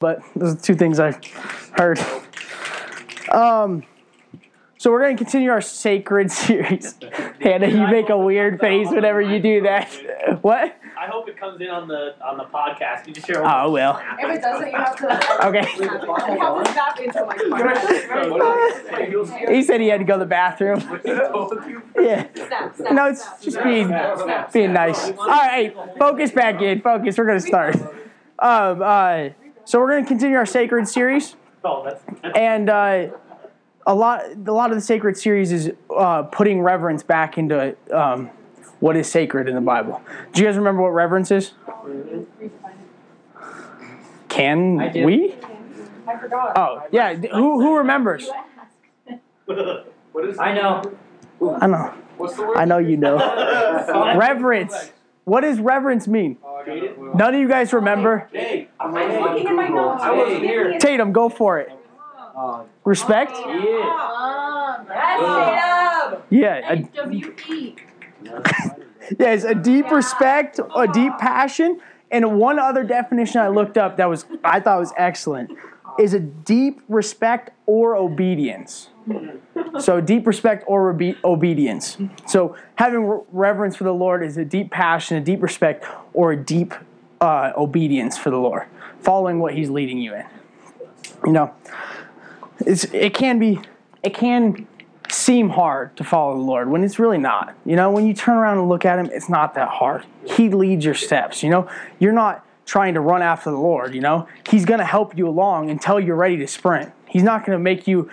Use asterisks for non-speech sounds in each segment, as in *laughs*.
but those are two things I heard. Um, so we're going to continue our sacred *laughs* series. Hannah, you make a weird face whenever you do that. *laughs* What? I hope it comes in on the on the podcast. You just share. Oh, it will. If it doesn't, you have to. Okay. You *laughs* have to snap into my camera. He said he had to go to the bathroom. Yeah. Snap, snap, No, it's snap. just being Snap, snap, being snap. nice. All right, focus back in. Focus. We're gonna start. Um, uh, so we're gonna continue our sacred series, Oh, that's, that's and uh, a lot a lot of the sacred series is uh, putting reverence back into um, what is sacred in the Bible. Do you guys remember what reverence is? Can I we? I forgot. Oh yeah. Who who remembers? *laughs* I know. I know. What's the word? I know you know. *laughs* reverence. What does reverence mean? None of you guys remember. Hey, I'm looking at my notes. I wasn't here. Tatum, go for it. Uh, respect? Oh, yes, oh. Tatum. Yeah. A, W-E. *laughs* yes, a deep respect, a deep passion, and one other definition I looked up that was I thought was excellent is a deep respect or obedience. So deep respect or obe- obedience. So having re- reverence for the Lord is a deep passion, a deep respect, or a deep uh, obedience for the Lord, following what He's leading you in. You know, it can be it can seem hard to follow the Lord when it's really not. You know, when you turn around and look at Him, it's not that hard. He leads your steps. You know, you're not trying to run after the Lord. You know, He's going to help you along until you're ready to sprint. He's not going to make you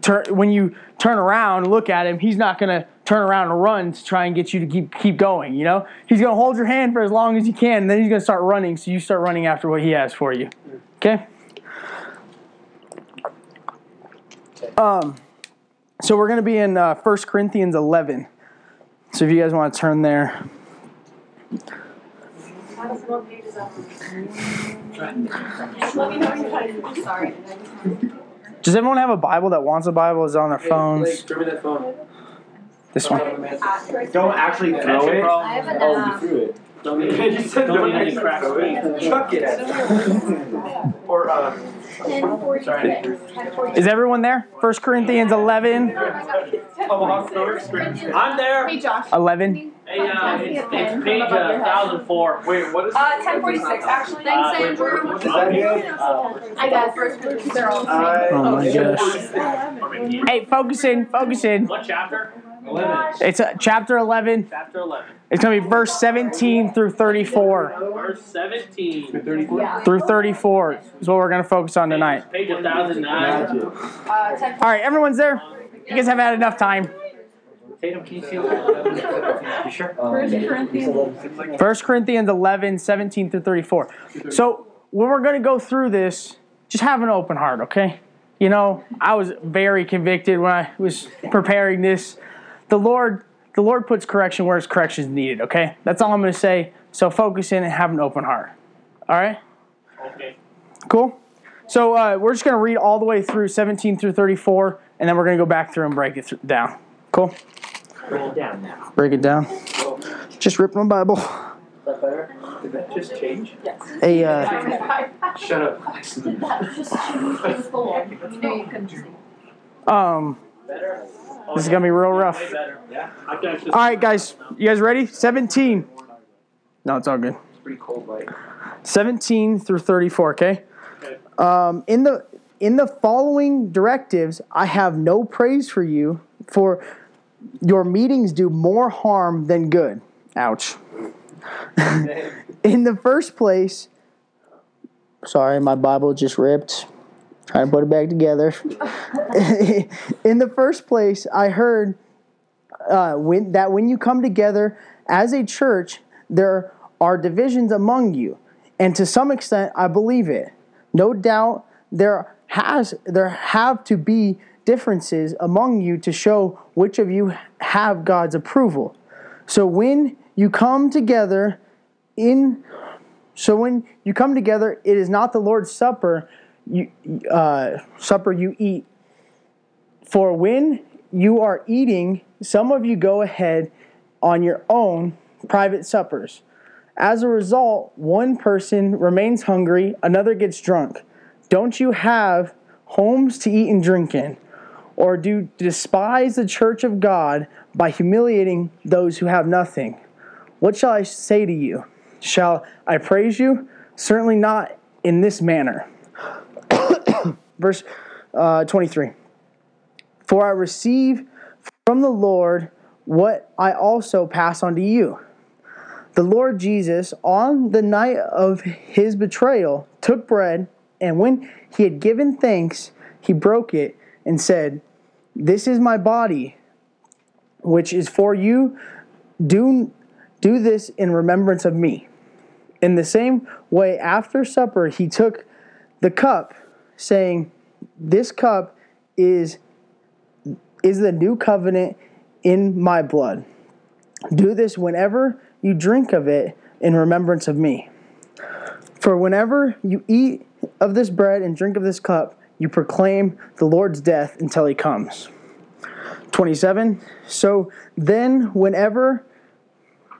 turn when you turn around and look at Him. He's not going to turn around and run to try and get you to keep keep going. You know, He's going to hold your hand for as long as you can, and then He's going to start running. So you start running after what He has for you. Okay. Um. So we're going to be in uh, 1 Corinthians 11. So if you guys want to turn there. Let me know when you're ready. Sorry. Does everyone have a Bible that wants a Bible? Is it on their phones? Blake, throw me that phone. This one. Don't actually throw it. I have an, Oh, you um, threw it. don't need, *laughs* You said don't don't need any actually crack throw screen. it. Chuck it at Or, uh, 1046. 1046. Is everyone there? 1 Corinthians 11. Tomahawk thrower. I'm there. Hey, Josh. 11. Hey, uh, it's, it's page uh, thousand four. Wait, what is Uh, 1046, actually. Thanks, Uh, Andrew. What does that mean? I got first. They're all the same. I- Oh my gosh. Hey, focus in, focus in. What chapter? Eleven. It's uh, chapter 11. Chapter eleven, It's going to be verse 17 through 34. verse seventeen. through Thirty-four. Through 34 is what we're going to focus on tonight. Page a thousand nine. Magic. Uh, 10. All right, everyone's there? You guys have had enough time. Tatum, can you see that? *laughs* You sure? First Corinthians. 1 Corinthians 11, 17 through 34. So, when we're going to go through this, just have an open heart, okay? You know, I was very convicted when I was preparing this. The Lord, the Lord puts correction where his correction is needed, okay? That's all I'm going to say. So, focus in and have an open heart. All right? Okay. Cool? So, uh, we're just going to read all the way through 17 through 34, and then we're going to go back through and break it th- down. Cool? Break it down now. Break it down. Just rip my Bible. Is that better? Did that just change? Yes. A, uh, Shut up. *laughs* Just it was full. You know you couldn't see. um, Better. Oh, This is gonna be real rough. Yeah. I can actually. All right, guys, you guys ready? 17. No, it's all good. It's pretty cold, like. 17 through 34, okay? Okay. Um, in the in the following directives, I have no praise for you, for your meetings do more harm than good. Ouch. in the first place, sorry, my Bible just ripped. Trying to put it back together. *laughs* in the first place, I heard uh, when, that when you come together as a church, there are divisions among you, and to some extent, I believe it. No doubt, there has there have to be differences among you to show which of you have God's approval. So when you come together in so when you come together, it is not the Lord's supper you uh, supper you eat. For when you are eating, some of you go ahead on your own private suppers. As a result, one person remains hungry, another gets drunk. Don't you have homes to eat and drink in? Or do despise the church of God by humiliating those who have nothing? What shall I say to you? Shall I praise you? Certainly not in this manner. *coughs* Verse uh, 23 For I receive from the Lord what I also pass on to you. The Lord Jesus, on the night of his betrayal, took bread, and when he had given thanks, he broke it and said, This is my body, which is for you. Do, do this in remembrance of me. In the same way, after supper, he took the cup, saying, This cup is, is the new covenant in my blood. Do this whenever you drink of it in remembrance of me. For whenever you eat of this bread and drink of this cup, you proclaim the Lord's death until he comes. 27. So then, whenever,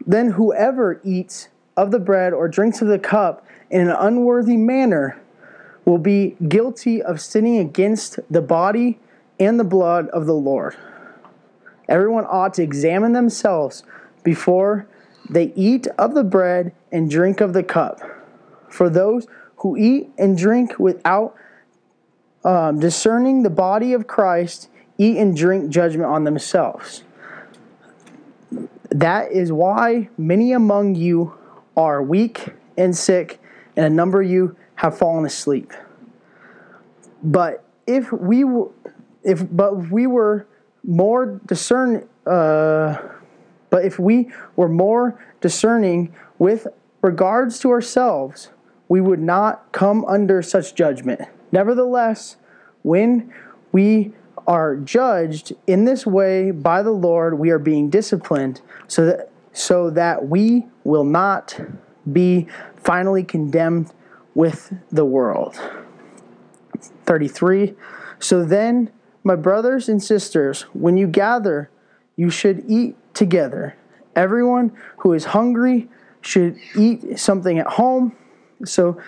then whoever eats of the bread or drinks of the cup in an unworthy manner will be guilty of sinning against the body and the blood of the Lord. Everyone ought to examine themselves before they eat of the bread and drink of the cup. For those who eat and drink without um, discerning the body of Christ eat and drink judgment on themselves. That is why many among you are weak and sick, and a number of you have fallen asleep. But if we were, if but we were more discern, uh, but if we were more discerning with regards to ourselves, we would not come under such judgment. Nevertheless, when we are judged in this way by the Lord, we are being disciplined so that so that we will not be finally condemned with the world. 33 So then, my brothers and sisters, when you gather, you should eat together. Everyone who is hungry should eat something at home so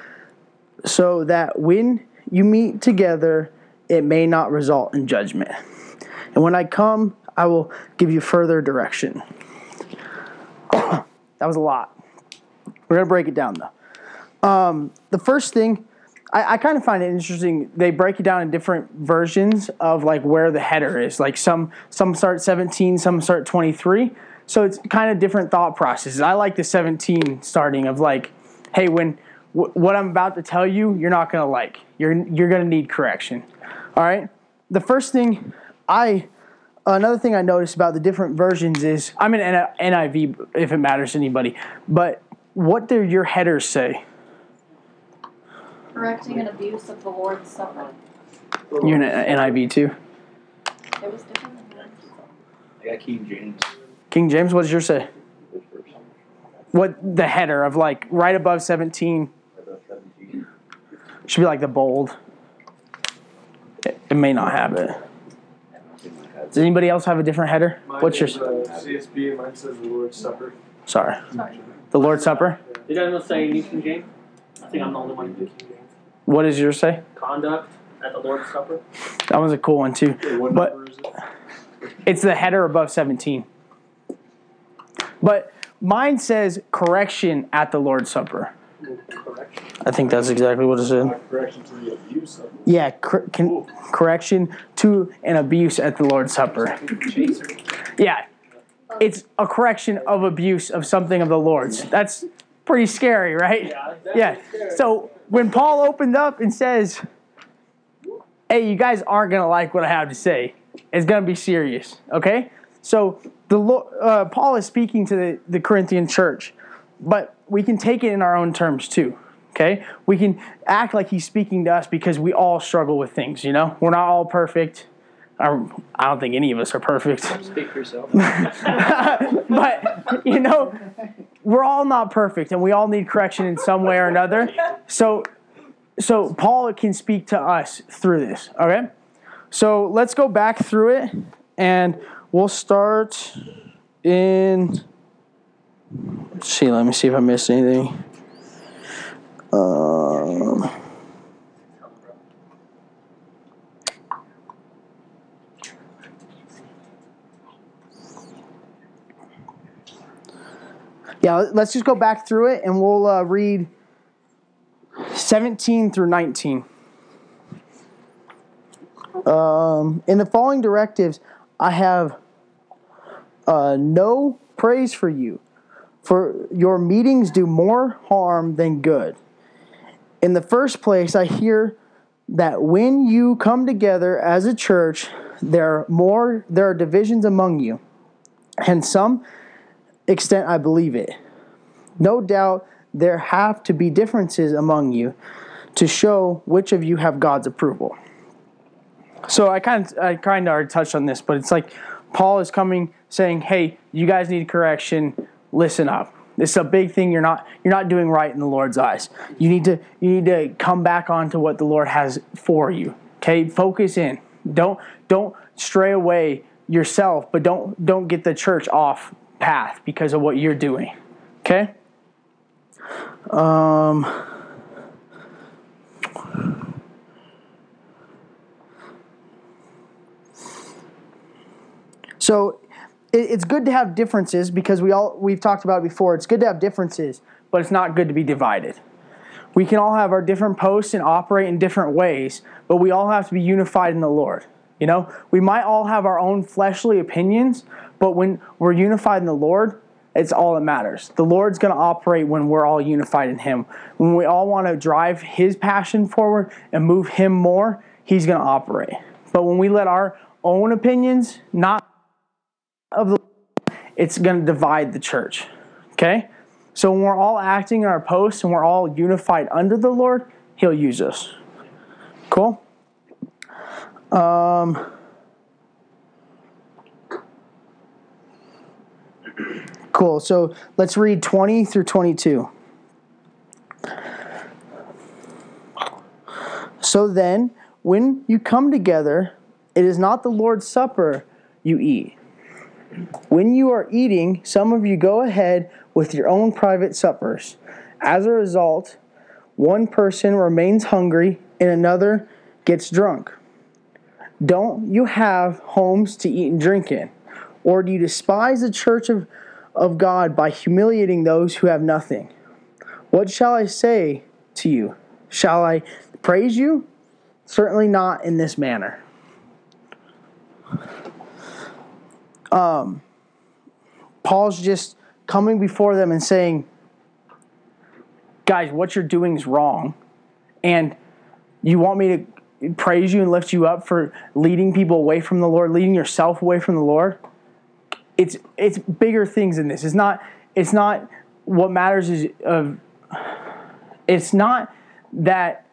so that when you meet together it may not result in judgment. And when I come, I will give you further direction. *coughs* that was a lot. We're going to break it down though. Um, the first thing, I, I kind of find it interesting. They break it down in different versions of like where the header is. Like some some start 17, some start 23. So it's kind of different thought processes. I like the 17 starting of like, hey, when what I'm about to tell you, you're not going to like. You're you're going to need correction. All right? The first thing I another thing I noticed about the different versions is I'm in NIV if it matters to anybody. But what do your headers say? Correcting an abuse of the Lord's Supper. You're in NIV too. It was different than yours. I got King James. King James, what does yours say? What the header of like right above 17 should be like the bold. It, it may not have it. Does anybody else have a different header? What's yours? Uh, CSB and mine says the Lord's Supper. Sorry. Sorry. The Lord's Supper. Did anyone say New King James? I think I'm the only one who did. What does yours say? Conduct at the Lord's Supper. That one's a cool one too. Wait, what But- number is it? It's the header above 17. But mine says correction at the Lord's Supper. Correction. I think that's exactly what it said. Correction to the abuse of Yeah, cor- con- correction to an abuse at the Lord's Supper. Yeah, it's a correction of abuse of something of the Lord's. That's pretty scary, right? Yeah. Yeah. So when Paul opened up and says, "Hey, you guys aren't gonna like what I have to say. It's gonna be serious." Okay. So the uh, Paul is speaking to the, the Corinthian church, but we can take it in our own terms too. Okay. We can act like he's speaking to us because we all struggle with things. You know, we're not all perfect. I I don't think any of us are perfect. *laughs* Speak for yourself. *laughs* but you know, we're all not perfect, and we all need correction in some way or another. So, so Paul can speak to us through this. Okay, so let's go back through it, and we'll start in see, let me see if I missed anything. Um, yeah, let's just go back through it and we'll uh, read 17 through 19. Um, in the following directives, I have uh, no praise for you for your meetings do more harm than good. In the first place, I hear that when you come together as a church, there are more there are divisions among you, and some extent I believe it. No doubt there have to be differences among you to show which of you have God's approval. So I kind of I kind of already touched on this, but it's like Paul is coming saying, "Hey, you guys need correction. Listen up. Is a big thing. You're not you're not doing right in the Lord's eyes. You need to you need to come back onto what the Lord has for you. Okay, focus in. Don't don't stray away yourself, but don't don't get the church off path because of what you're doing. Okay. Um. So it's good to have differences because we all we've talked about it before. It's good to have differences, but it's not good to be divided. We can all have our different posts and operate in different ways, but we all have to be unified in the Lord. You know, we might all have our own fleshly opinions, but when we're unified in the Lord, it's all that matters. The Lord's going to operate when we're all unified in Him. When we all want to drive His passion forward and move Him more, He's going to operate. But when we let our own opinions, not of the it's going to divide the church. Okay? So when we're all acting in our posts and we're all unified under the Lord, He'll use us. Cool? Um, cool. So let's read 20 through 22. So then, when you come together, it is not the Lord's Supper you eat. When you are eating, some of you go ahead with your own private suppers. As a result, one person remains hungry and another gets drunk. Don't you have homes to eat and drink in? Or do you despise the church of, of God by humiliating those who have nothing? What shall I say to you? Shall I praise you? Certainly not in this manner. Um, Paul's just coming before them and saying, guys, what you're doing is wrong. And you want me to praise you and lift you up for leading people away from the Lord, leading yourself away from the Lord. It's it's bigger things than this. It's not it's not what matters is of it's not that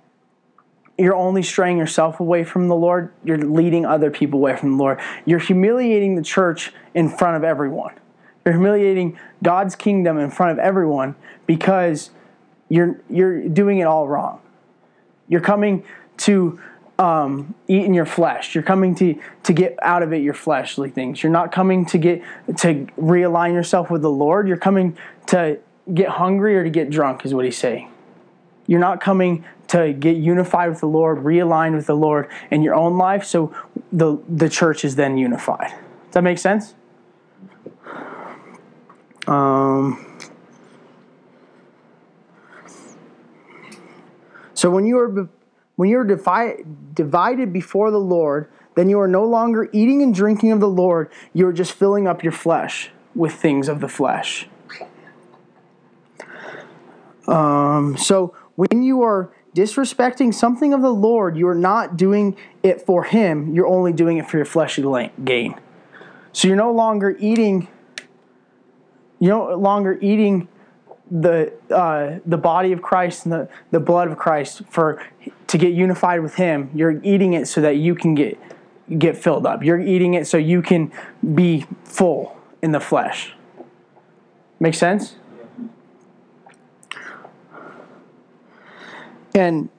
you're only straying yourself away from the Lord, you're leading other people away from the Lord. You're humiliating the church in front of everyone. You're humiliating God's kingdom in front of everyone because you're you're doing it all wrong. You're coming to um, eat in your flesh. You're coming to to get out of it your fleshly things. You're not coming to get to realign yourself with the Lord. You're coming to get hungry or to get drunk, is what he's saying. You're not coming to get unified with the Lord, realigned with the Lord in your own life, so the the church is then unified. Does that make sense? Um, so when you are when you are divi- divided before the Lord, then you are no longer eating and drinking of the Lord. You are just filling up your flesh with things of the flesh. Um, so when you are disrespecting something of the Lord, you are not doing it for Him. You're only doing it for your fleshly gain. So you're no longer eating you're no longer eating the uh, the body of Christ and the, the blood of Christ for to get unified with Him. You're eating it so that you can get get filled up. You're eating it so you can be full in the flesh. Make sense? And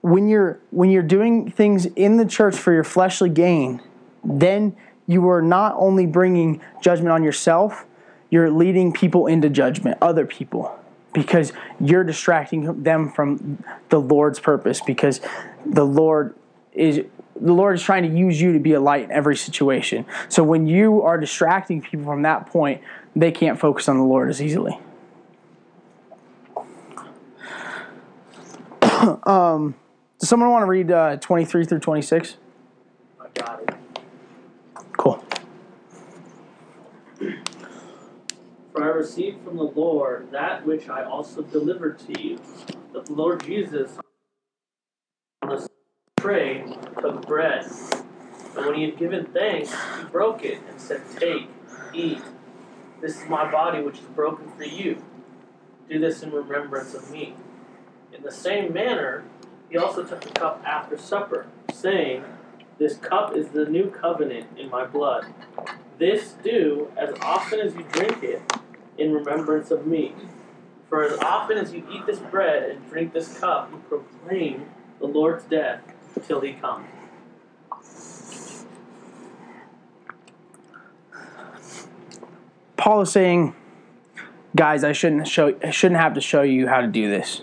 when you're when you're doing things in the church for your fleshly gain, then you are not only bringing judgment on yourself, you're leading people into judgment, other people, because you're distracting them from the Lord's purpose. Because the Lord is the Lord is trying to use you to be a light in every situation. So when you are distracting people from that point, they can't focus on the Lord as easily. *coughs* um, does someone want to read uh, 23 through 26? I got it. Cool. For I received from the Lord that which I also delivered to you. The Lord Jesus, on the tray, took bread. And when he had given thanks, he broke it and said, Take, eat. This is my body which is broken for you. Do this in remembrance of me. In the same manner, he also took the cup after supper, saying, This cup is the new covenant in my blood. This do as often as you drink it in remembrance of me. For as often as you eat this bread and drink this cup, you proclaim the Lord's death till he comes. Paul is saying, guys, I shouldn't show I shouldn't have to show you how to do this.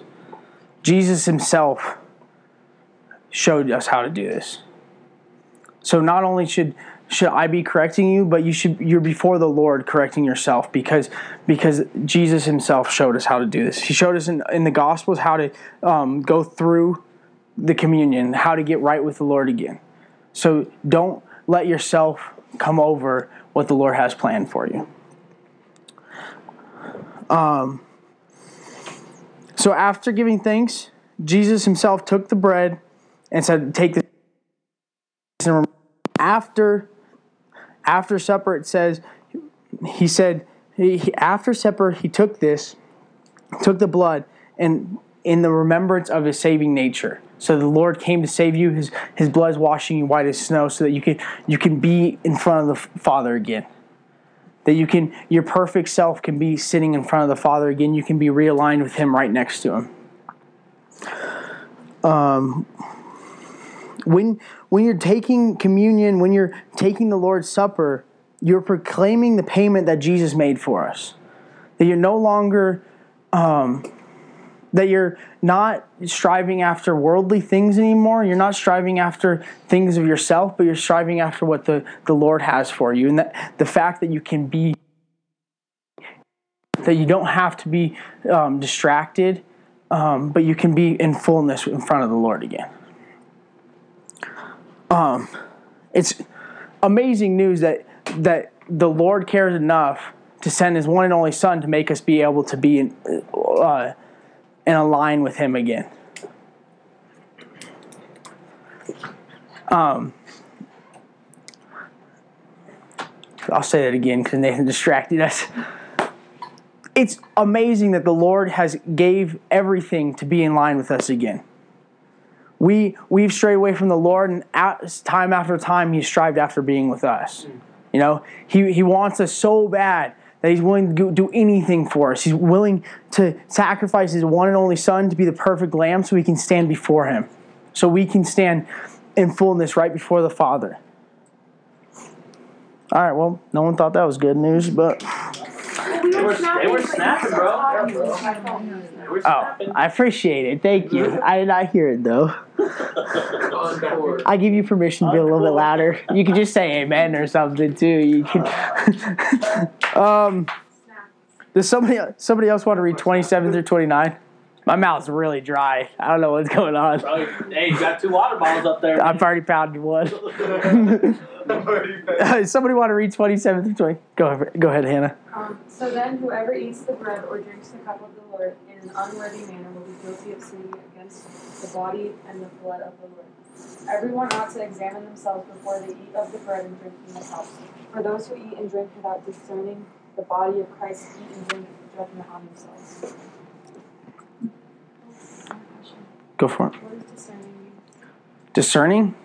Jesus himself showed us how to do this. So not only should should I be correcting you, but you should you're before the Lord correcting yourself because because Jesus himself showed us how to do this. He showed us in, in the Gospels how to um, go through the communion, how to get right with the Lord again. So don't let yourself come over what the Lord has planned for you. Um, so after giving thanks, Jesus himself took the bread and said, "Take this." After, after supper, it says, he said, he, after supper, he took this, took the blood, and in the remembrance of his saving nature. So the Lord came to save you. His his blood is washing you white as snow, so that you can you can be in front of the Father again that you can your perfect self can be sitting in front of the father again. You can be realigned with him right next to him. Um, when when you're taking communion when you're taking the lord's supper you're proclaiming the payment that jesus made for us. That you're no longer um, that you're not striving after worldly things anymore. You're not striving after things of yourself, but you're striving after what the, the Lord has for you. And that the fact that you can be, that you don't have to be um, distracted, um, but you can be in fullness in front of the Lord again. Um, it's amazing news that that the Lord cares enough to send His one and only Son to make us be able to be in, uh, and align with Him again. Um, I'll say that again because Nathan distracted us. It's amazing that the Lord has gave everything to be in line with us again. We we've strayed away from the Lord, and at, time after time, He strived after being with us. You know, He He wants us so bad that He's willing to do anything for us. He's willing to sacrifice His one and only Son to be the perfect Lamb, so we can stand before Him, so we can stand in fullness right before the Father. All right. Well, no one thought that was good news, but They were, they were snapping, bro. They were oh, snapping. I appreciate it. Thank you. *laughs* I did not hear it though. I give you permission to be a little bit louder. You can just say amen or something too. You can. *laughs* um, does somebody somebody else want to read twenty seven through twenty nine? My mouth's really dry. I don't know what's going on. Bro, hey, you got two water bottles up there. I've already pounded one. *laughs* *laughs* somebody want to read twenty seven through twenty? Go ahead, go ahead, Hannah. Um, so then, whoever eats the bread or drinks the cup of the Lord in an unworthy manner will be guilty of sinning against the body and the blood of the Lord. Everyone ought to examine themselves before they eat of the bread and drink from the cup. For those who eat and drink without discerning the body of Christ eat and drink the judgment on themselves. Go for it. What discerning mean? Discerning.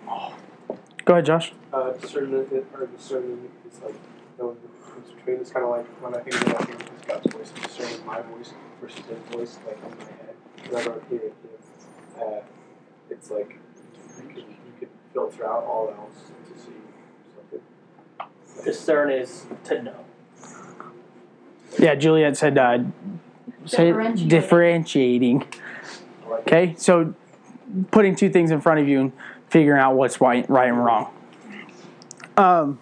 Go ahead, Josh. Uh, discernment or discerning is like knowing the difference between. It's kind of like when I think about hearing is God's voice, and discerning my voice versus His voice, like in my head. Whenever I'm hearing Him, uh, it's like you could you could filter out all else to see something. Discern is to know. Yeah, Juliet said uh, say Differentiating. differentiating. Okay, so putting two things in front of you and figuring out what's right, right and wrong. Um,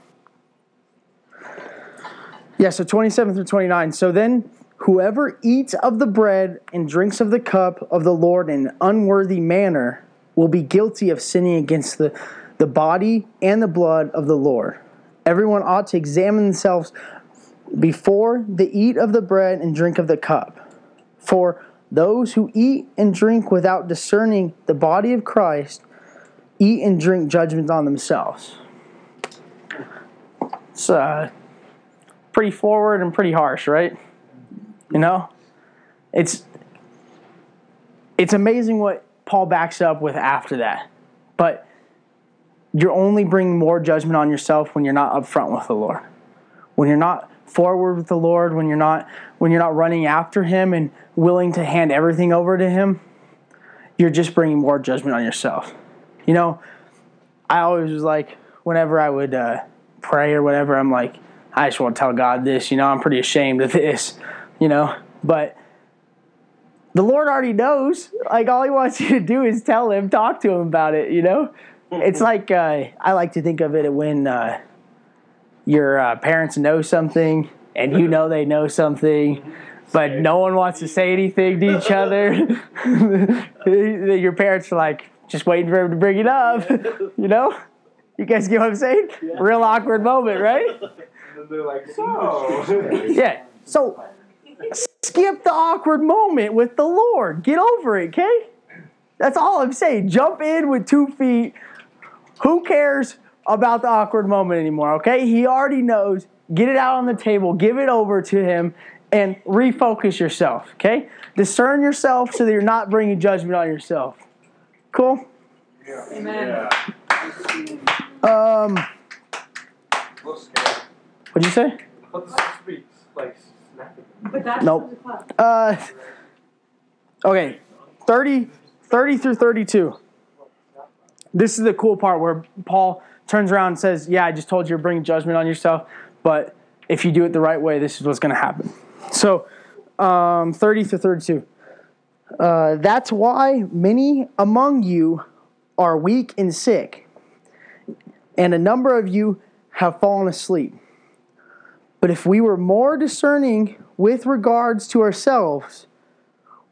yeah, so 27 through 29. So then, Whoever eats of the bread and drinks of the cup of the Lord in an unworthy manner will be guilty of sinning against the, the body and the blood of the Lord. Everyone ought to examine themselves before they eat of the bread and drink of the cup. For those who eat and drink without discerning the body of Christ eat and drink judgment on themselves. It's uh, pretty forward and pretty harsh, right? You know, it's it's amazing what Paul backs up with after that. But you're only bringing more judgment on yourself when you're not upfront with the Lord. When you're not forward with the Lord, when you're not when you're not running after him and willing to hand everything over to him, you're just bringing more judgment on yourself. You know, I always was like whenever I would uh, pray or whatever, I'm like, I just want to tell God this. You know, I'm pretty ashamed of this. You know, but the Lord already knows. Like all He wants *laughs* you to do is tell Him, talk to Him about it. You know, it's like uh, I like to think of it when uh, your uh, parents know something and you *laughs* know they know something. But no one wants to say anything to each other. *laughs* your parents are like just waiting for him to bring it up. *laughs* You know, you guys get what I'm saying? Real awkward moment, right? *laughs* And then they're like, so. Yeah. So skip the awkward moment with the Lord. Get over it, okay? That's all I'm saying. Jump in with two feet. Who cares about the awkward moment anymore, okay? He already knows. Get it out on the table, give it over to him, and refocus yourself, okay? Discern yourself so that you're not bringing judgment on yourself. Cool? Yeah. Amen. Um, what'd you say? I thought this was be like snapping. But Nope. Uh, okay, 30, 30 through 32. This is the cool part where Paul turns around and says, Yeah, I just told you to bring judgment on yourself, but if you do it the right way, this is what's going to happen. So, um, 30 through 32. Uh, that's why many among you are weak and sick, and a number of you have fallen asleep. But if we were more discerning with regards to ourselves,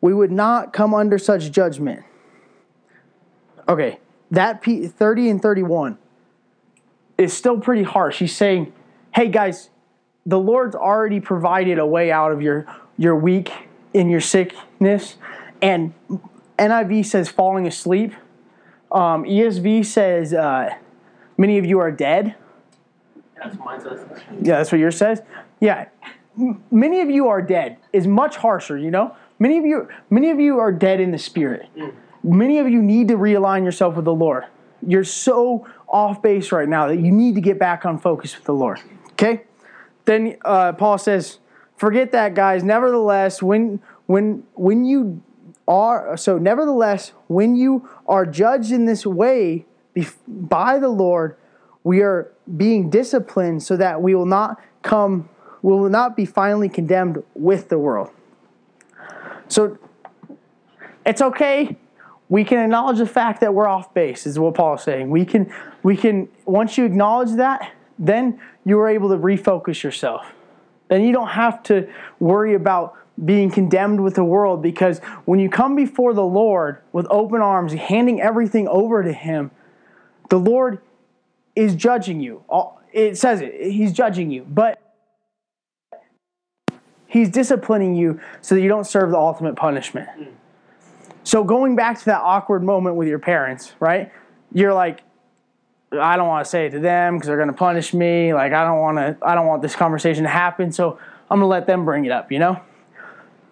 we would not come under such judgment. Okay, that P- 30 and 31 is still pretty harsh. He's saying, hey guys, the Lord's already provided a way out of your, your weak in your sickness. And NIV says falling asleep. Um, ESV says uh, many of you are dead. That's what mine says. Yeah, that's what yours says. Yeah, M- many of you are dead is much harsher. You know, many of you, many of you are dead in the spirit. Many of you need to realign yourself with the Lord. You're so off base right now that you need to get back on focus with the Lord. Okay. Then uh, Paul says, "Forget that, guys. Nevertheless, when when when you are so, nevertheless, when you are judged in this way by the Lord." we are being disciplined so that we will not come we will not be finally condemned with the world so it's okay we can acknowledge the fact that we're off base is what paul's saying we can we can once you acknowledge that then you are able to refocus yourself then you don't have to worry about being condemned with the world because when you come before the lord with open arms handing everything over to him the lord is judging you. It says it. He's judging you, but he's disciplining you so that you don't serve the ultimate punishment. Hmm. So going back to that awkward moment with your parents, right? You're like, I don't want to say it to them because they're going to punish me. Like I don't want to. I don't want this conversation to happen. So I'm going to let them bring it up. You know.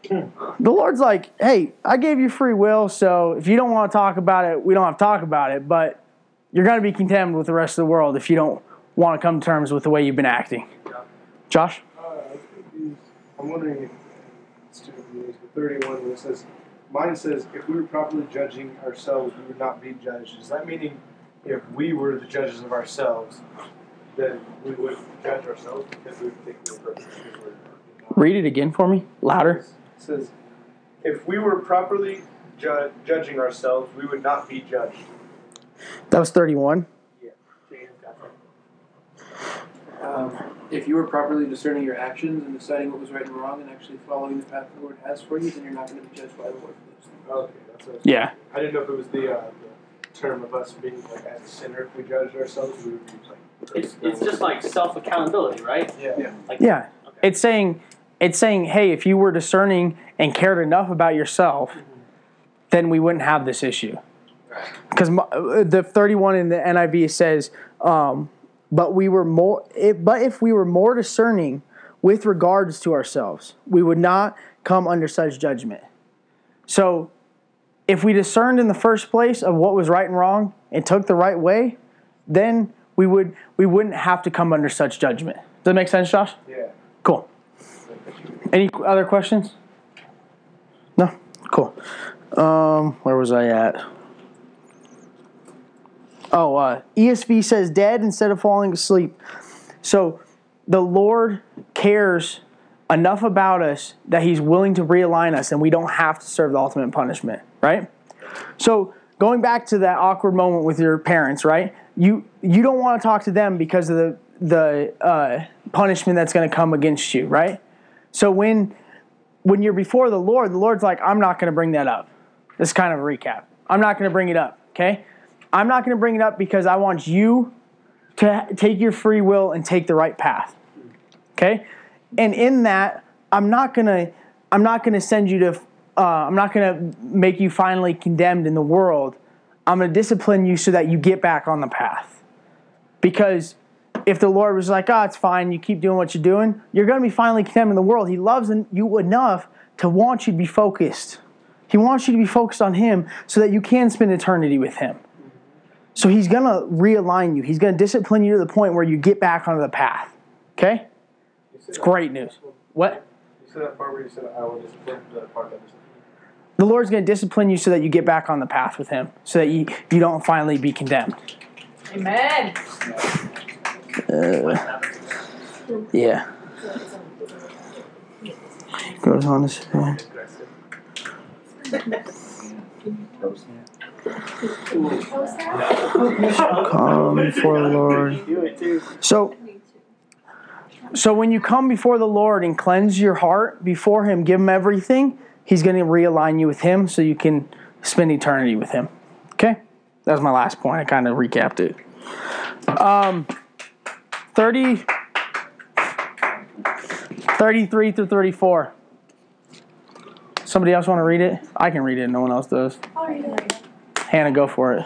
The Lord's like, hey, I gave you free will, so if you don't want to talk about it, we don't have to talk about it. But you're going to be condemned with the rest of the world if you don't want to come to terms with the way you've been acting. Josh? Uh, I think I'm wondering if it's two of these, but 31 when it says, mine says, if we were properly judging ourselves, we would not be judged. Is that meaning if we were the judges of ourselves, then we would judge ourselves because we would think we were perfect? because we're? Read it again for me, louder. It says, if we were properly ju- judging ourselves, we would not be judged. That was 31. Um, if you were properly discerning your actions and deciding what was right and wrong and actually following the path the Lord has for you, then you're not going to be judged by the Lord for those things. Okay, that's what. Yeah. I didn't know if it was the, uh, the term of us being like as a sinner, if we judged ourselves, we would be like. It's, it's just like self accountability, right? Yeah. Like, Yeah. Okay. It's saying it's saying, hey, if you were discerning and cared enough about yourself, then we wouldn't have this issue. Because the 31 in the NIV says, um, but we were more, if, but if we were more discerning with regards to ourselves, we would not come under such judgment. So, if we discerned in the first place of what was right and wrong and took the right way, then we would we wouldn't have to come under such judgment. Does that make sense, Josh? Yeah. Cool. Any other questions? No? Cool. Um, where was I at? Oh, uh, ESV says dead instead of falling asleep. So the Lord cares enough about us that He's willing to realign us and we don't have to serve the ultimate punishment, right? So going back to that awkward moment with your parents, right? You you don't want to talk to them because of the the uh, punishment that's going to come against you, right? So when when you're before the Lord, the Lord's like, I'm not going to bring that up. This is kind of a recap. I'm not going to bring it up, okay? I'm not going to bring it up because I want you to take your free will and take the right path. Okay? And in that, I'm not going to I'm not going to send you to uh, I'm not going to make you finally condemned in the world. I'm going to discipline you so that you get back on the path. Because if the Lord was like, "Oh, it's fine. You keep doing what you're doing," you're going to be finally condemned in the world. He loves you enough to want you to be focused. He wants you to be focused on Him so that you can spend eternity with Him. So He's going to realign you. He's going to discipline you to the point where you get back onto the path. Okay? It's great news. What? You said that part where you said I will discipline the part that is. The Lord's going to discipline you so that you get back on the path with Him, so that you, you don't finally be condemned. Amen. Uh, yeah. Goes on to say. Come before the Lord. So, so when you come before the Lord and cleanse your heart before Him, give Him everything, He's going to realign you with Him so you can spend eternity with Him. Okay? That was my last point. I kind of recapped it. Um, 30, 33 through 34. Somebody else want to read it? I can read it. No one else does. Hannah, go for it.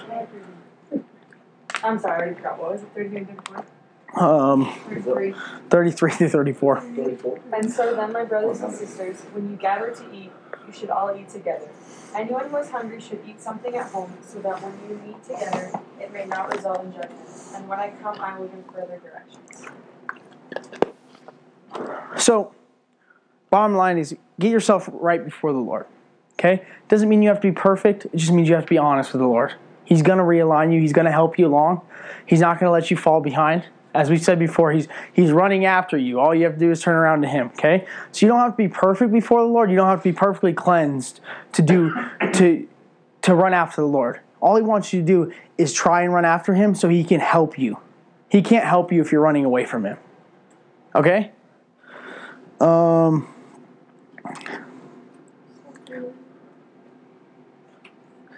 I'm sorry, I already forgot. What was it? 33 and 34? Um, 33. 33 through 34. And so then, my brothers and sisters, when you gather to eat, you should all eat together. Anyone who is hungry should eat something at home, so that when you meet together, it may not result in judgment. And when I come, I will give further directions. So, bottom line is get yourself right before the Lord. Okay? Doesn't mean you have to be perfect, it just means you have to be honest with the Lord. He's going to realign you, He's going to help you along. He's not going to let you fall behind. As we said before, he's he's running after you. All you have to do is turn around to him, okay? So you don't have to be perfect before the Lord. You don't have to be perfectly cleansed to do to to run after the Lord. All he wants you to do is try and run after him so he can help you. He can't help you if you're running away from him. Okay? Um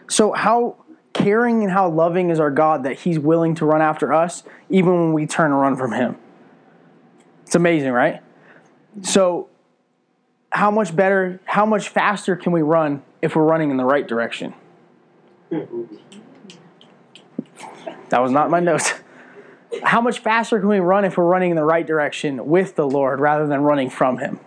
So how caring and how loving is our God that He's willing to run after us even when we turn and run from Him. It's amazing, right? So, how much better, how much faster can we run if we're running in the right direction? That was not my notes. How much faster can we run if we're running in the right direction with the Lord rather than running from Him?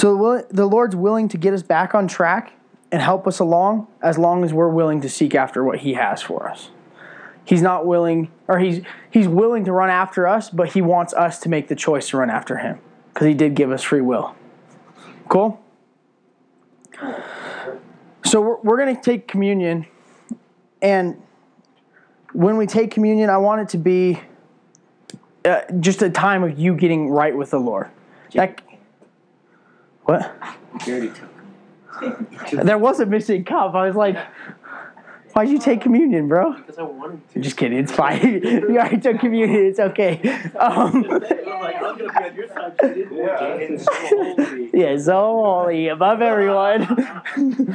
So the Lord's willing to get us back on track and help us along as long as we're willing to seek after what He has for us. He's not willing, or He's He's willing to run after us, but He wants us to make the choice to run after Him because He did give us free will. Cool. So we're, we're going to take communion, and when we take communion, I want it to be uh, just a time of you getting right with the Lord. That, what? There was a missing cup. I was like, Why'd you take communion, bro? Because I wanted to. Just kidding. It's fine. *laughs* you already took communion. It's okay. Um, I'm like, I'm gonna be on your side. She didn't Yeah. So *laughs* holy. yeah, so holy above everyone.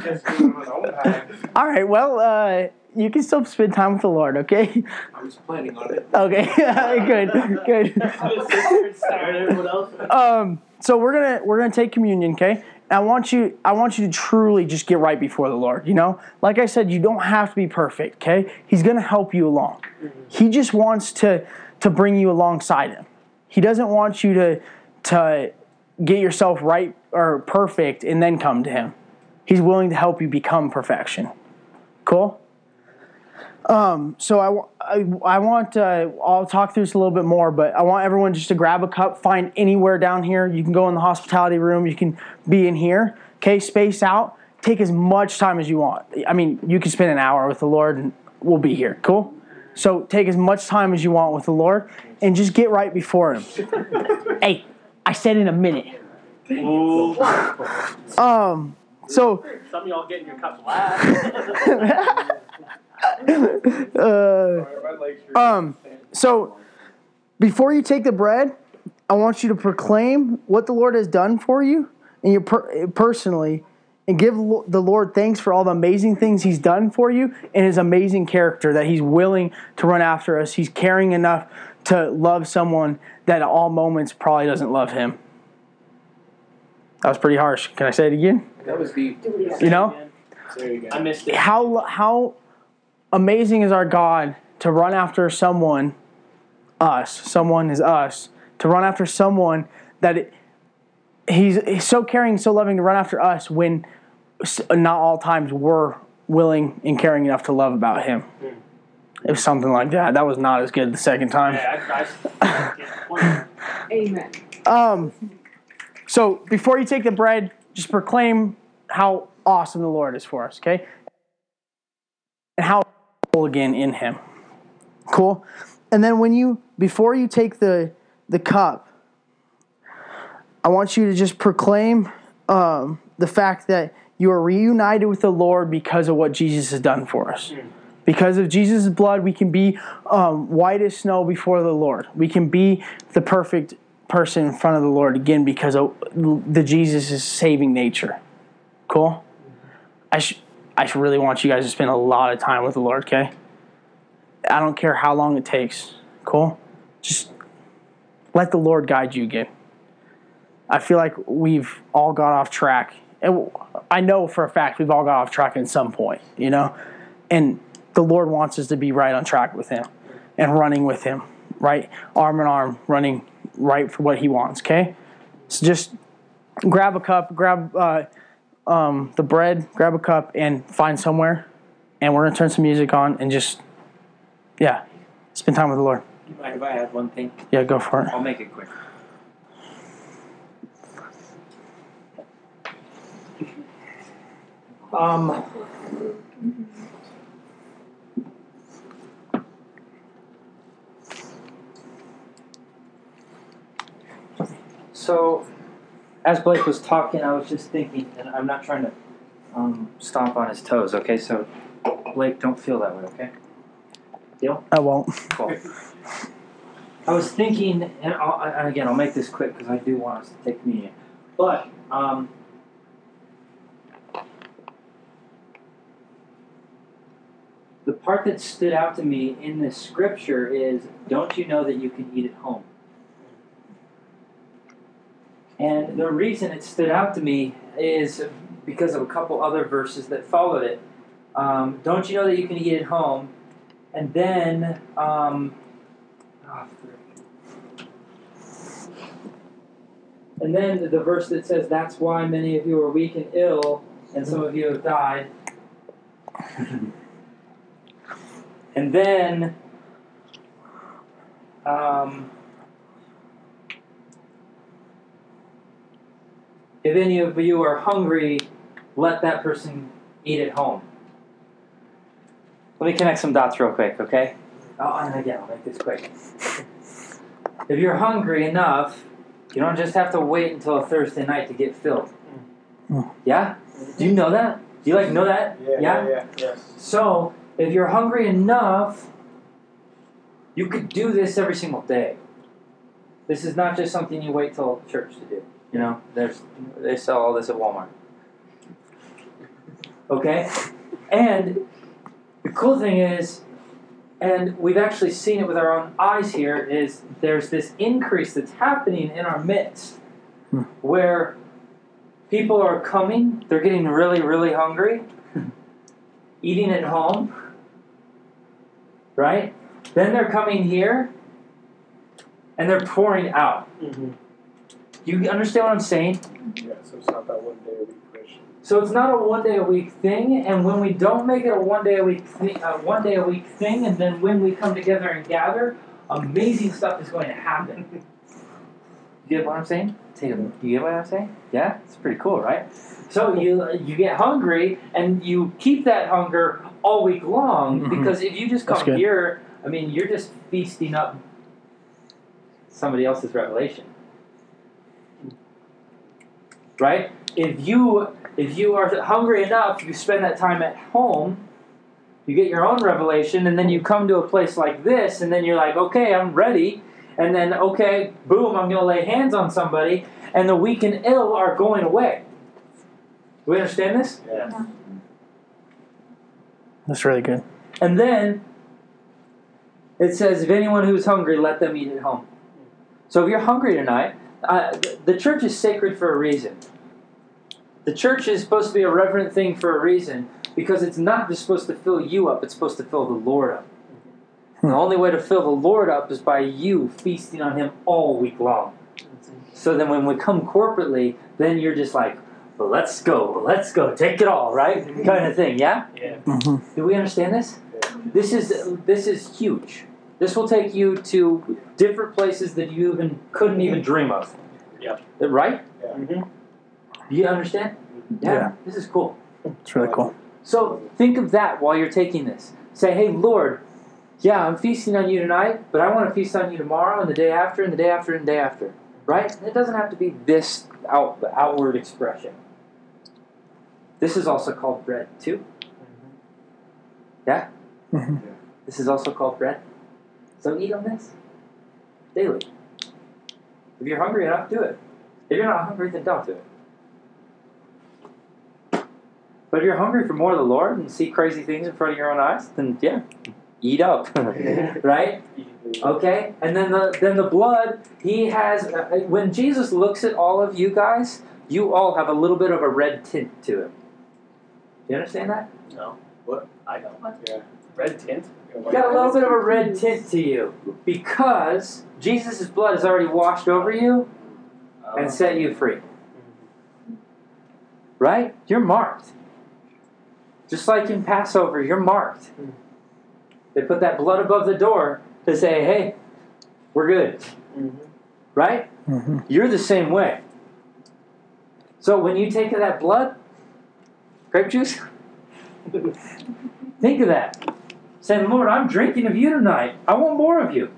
Just doing it on my own time. All right. Well, uh, you can still spend time with the Lord. Okay. I was planning on it. Okay. *laughs* good. Good. *laughs* Just sit there and stare at everyone else. Um. So we're gonna we're gonna take communion. Okay. I want you I want you to truly just get right before the Lord. You know, like I said, you don't have to be perfect. Okay. He's gonna help you along. He just wants to to bring you alongside him. He doesn't want you to to get yourself right or perfect and then come to him. He's willing to help you become perfection. Cool. Um, so I, I, I want uh, I'll talk through this a little bit more, but I want everyone just to grab a cup, find anywhere down here. You can go in the hospitality room. You can be in here. Okay, space out. Take as much time as you want. I mean, you can spend an hour with the Lord, and we'll be here. Cool. So take as much time as you want with the Lord, and just get right before Him. *laughs* hey, I said in a minute. Um. So. Some of y'all getting your cups last. *laughs* uh, My legs are- Um, so before you take the bread, I want you to proclaim what the Lord has done for you and you per- personally and give lo- the Lord thanks for all the amazing things he's done for you and his amazing character that he's willing to run after us. He's caring enough to love someone that at all moments probably doesn't love him. That was pretty harsh. Can I say it again? That was deep. You know? There you go. I missed it. how how amazing is our God to run after someone, us, someone is us, to run after someone that it, he's, he's so caring, so loving to run after us when not all times we're willing and caring enough to love about him. It was something like that. That was not as good the second time. Yeah, I, I, I, *laughs* Amen. Um, so before you take the bread, just proclaim how awesome the Lord is for us, okay? And how full again in Him. Cool. And then when you before you take the the cup, I want you to just proclaim um, the fact that you are reunited with the Lord because of what Jesus has done for us. Because of Jesus' blood, we can be um, white as snow before the Lord. We can be the perfect person in front of the Lord again because of the Jesus' saving nature. Cool? I, sh- I really want you guys to spend a lot of time with the Lord, okay? I don't care how long it takes. Cool? Just let the Lord guide you again. I feel like we've all got off track. And I know for a fact we've all got off track at some point, you know? And the Lord wants us to be right on track with Him and running with Him, right? Arm in arm, running right for what He wants, okay? So just grab a cup, grab uh, um, the bread, grab a cup, and find somewhere. And we're going to turn some music on and just, yeah, spend time with the Lord. You mind if I add one thing? Yeah, go for it. I'll make it quick. Um. So, as Blake was talking, I was just thinking, and I'm not trying to um, stomp on his toes, okay? So, Blake, don't feel that way, okay? Deal? I won't. Cool. I was thinking, and, I'll, and again, I'll make this quick because I do want us to take communion. But um, the part that stood out to me in this scripture is, "Don't you know that you can eat at home?" And the reason it stood out to me is because of a couple other verses that followed it. Um, Don't you know that you can eat at home? And then, um, frick. and then the verse that says, "That's why many of you are weak and ill, and some of you have died." *laughs* and then, um, if any of you are hungry, let that person eat at home. Let me connect some dots real quick, okay? Oh, and again, I'll make this quick. *laughs* If you're hungry enough, you don't just have to wait until a Thursday night to get filled. Hmm. Yeah? Do you know that? Do you like know that? Yeah, yeah, yeah, yes. So, if you're hungry enough, you could do this every single day. This is not just something you wait till church to do. You know, there's they sell all this at Walmart. Okay? And the cool thing is, and we've actually seen it with our own eyes here, is there's this increase that's happening in our midst Hmm. where people are coming, they're getting really, really hungry, *laughs* eating at home, right? Then they're coming here and they're pouring out. Mm-hmm. You understand what I'm saying? Yeah, so it's not that one day a week Christian. So it's not a one day a week thing, and when we don't make it a one day a week thing, a one day a week thing, and then when we come together and gather, amazing stuff is going to happen. *laughs* You get what I'm saying? Tatum, you get what I'm saying? Yeah, it's pretty cool, right? So you you get hungry, and you keep that hunger all week long Mhm. because if you just come here, I mean, you're just feasting up somebody else's revelation, right? If you if you are hungry enough, you spend that time at home, you get your own revelation, and then you come to a place like this, and then you're like, okay, I'm ready. And then, okay, boom, I'm going to lay hands on somebody, and the weak and ill are going away. Do we understand this? Yeah. That's really good. And then it says, if anyone who's hungry, let them eat at home. So if you're hungry tonight, uh, the church is sacred for a reason. The church is supposed to be a reverent thing for a reason because it's not just supposed to fill you up, it's supposed to fill the Lord up. Hmm. The only way to fill the Lord up is by you feasting on Him all week long. So then when we come corporately, then you're just like, well, let's go, let's go, take it all, right? Kind of thing, yeah? Yeah. hmm Do we understand this? This is this is huge. This will take you to different places that you even couldn't even dream of. Yep. Right? Mm-hmm. Do you understand? Yeah. This is cool. It's really cool. So think of that while you're taking this. Say, hey, Lord, yeah, I'm feasting on you tonight, but I want to feast on you tomorrow and the day after and the day after and the day after. Right? It doesn't have to be this out, outward expression. This is also called bread, too. Yeah? hmm This is also called bread. So eat on this daily. If you're hungry enough, do it. If you're not hungry, then don't do it. But if you're hungry for more of the Lord and see crazy things in front of your own eyes, then yeah, eat up, *laughs* right? Okay, and then the then the blood. He has uh, when Jesus looks at all of you guys, you all have a little bit of a red tint to him. Do you understand that? No. What? I don't. Yeah. Red tint? You got a little bit of a red tint to you because Jesus' blood has already washed over you Oh. and set you free. Right? You're marked. Just like in Passover, you're marked. They put that blood above the door to say, hey, we're good. Mhm. Right? hmm You're the same way. So when you take of that blood, grape juice, *laughs* think of that. Saying, Lord, I'm drinking of you tonight. I want more of you.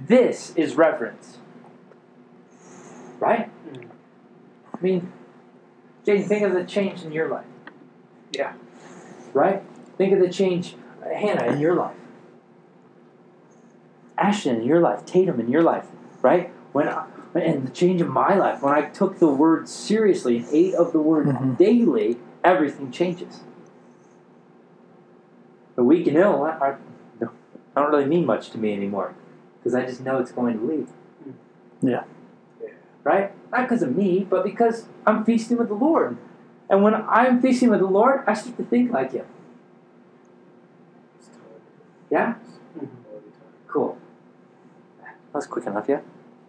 This is reverence. Right? I mean, Jaden, think of the change in your life. Yeah. Right? Think of the change, Hannah, in your life. Ashton in your life, Tatum in your life, right? When I, and the change in my life, when I took the word seriously and ate of the word Mhm. daily, everything changes. The weak and ill, I, I, I don't really mean much to me anymore because I just know it's going to leave. Hmm. Yeah. Right? Not because of me, but because I'm feasting with the Lord. And when I'm feasting with the Lord, I start to think like Him. Yeah? Mm-hmm. Cool. That was quick enough, yeah?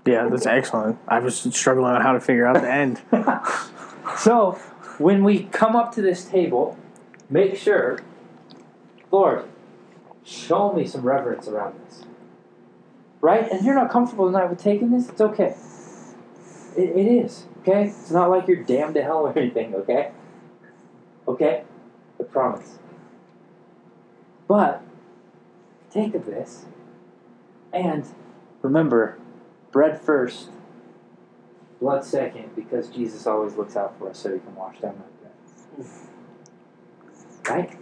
Yeah, that's excellent. I was struggling on how to figure out the end. *laughs* so, when we come up to this table, make sure, Lord, show me some reverence around this. Right? And you're not comfortable tonight with taking this, it's okay. It, it is, okay? It's not like you're damned to hell or anything, okay? Okay? I promise. But, take of this, and remember, bread first, blood second, because Jesus always looks out for us so he can wash down that bread. Right?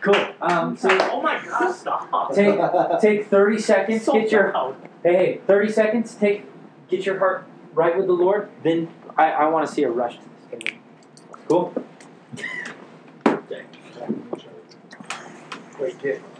Cool. Um, so oh my god, stop. take take thirty seconds. So Get your loud. hey, hey thirty seconds. Take get your heart right with the Lord. Then I, I want to see a rush to this game. Cool. Wait, get